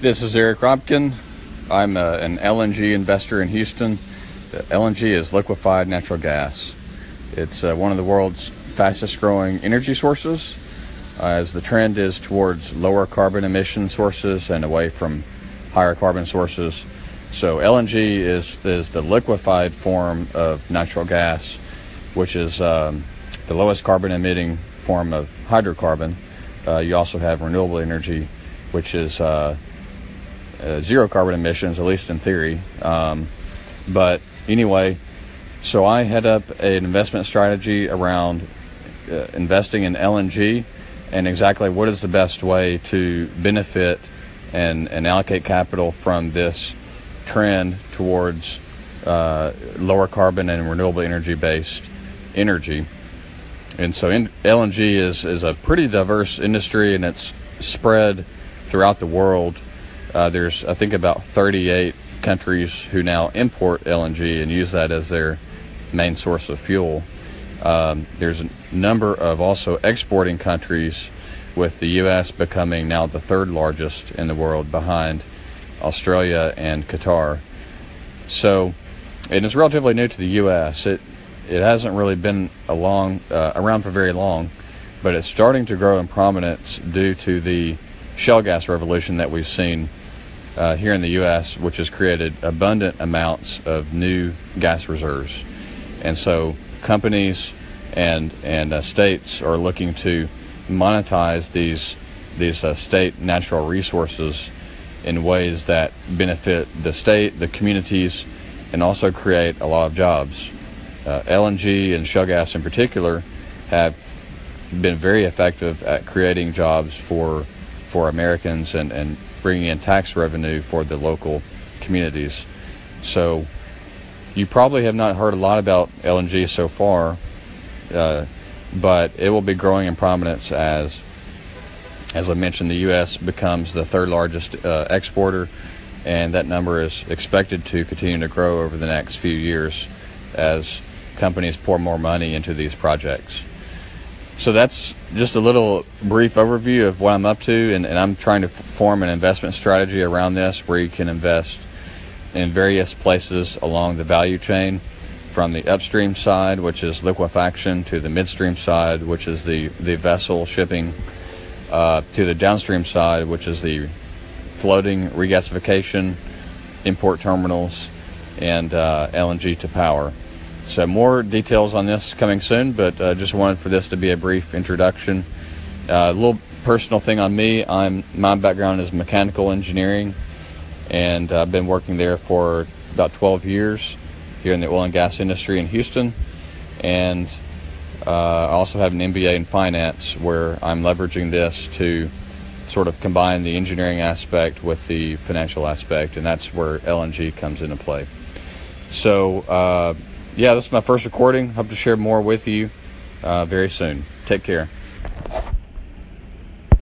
This is Eric Robkin. I'm a, an LNG investor in Houston. LNG is liquefied natural gas. It's uh, one of the world's fastest growing energy sources uh, as the trend is towards lower carbon emission sources and away from higher carbon sources. So LNG is, is the liquefied form of natural gas, which is um, the lowest carbon emitting form of hydrocarbon. Uh, you also have renewable energy, which is uh, zero carbon emissions, at least in theory. Um, but anyway, so I head up an investment strategy around uh, investing in LNG and exactly what is the best way to benefit and, and allocate capital from this trend towards uh, lower carbon and renewable energy based energy. And so in, LNG is, is a pretty diverse industry and it's spread throughout the world. Uh, there's, I think, about 38 countries who now import LNG and use that as their main source of fuel. Um, there's a number of also exporting countries, with the U.S. becoming now the third largest in the world behind Australia and Qatar. So, and it's relatively new to the U.S. It it hasn't really been along uh, around for very long, but it's starting to grow in prominence due to the shale gas revolution that we've seen uh, here in the U.S., which has created abundant amounts of new gas reserves, and so companies and and uh, states are looking to monetize these these uh, state natural resources in ways that benefit the state, the communities, and also create a lot of jobs. Uh, LNG and shale gas, in particular, have been very effective at creating jobs for for Americans and, and bringing in tax revenue for the local communities. So you probably have not heard a lot about LNG so far, uh, but it will be growing in prominence as, as I mentioned, the U.S. becomes the third largest uh, exporter, and that number is expected to continue to grow over the next few years as companies pour more money into these projects. So that's just a little brief overview of what I'm up to, and, and I'm trying to f- form an investment strategy around this where you can invest in various places along the value chain from the upstream side, which is liquefaction, to the midstream side, which is the, the vessel shipping, uh, to the downstream side, which is the floating regasification, import terminals, and uh, LNG to power. So more details on this coming soon, but uh, just wanted for this to be a brief introduction. Uh, a little personal thing on me. I'm my background is mechanical engineering, and I've been working there for about 12 years here in the oil and gas industry in Houston, and uh, I also have an MBA in finance where I'm leveraging this to sort of combine the engineering aspect with the financial aspect, and that's where LNG comes into play. So uh, yeah, this is my first recording. Hope to share more with you uh, very soon. Take care.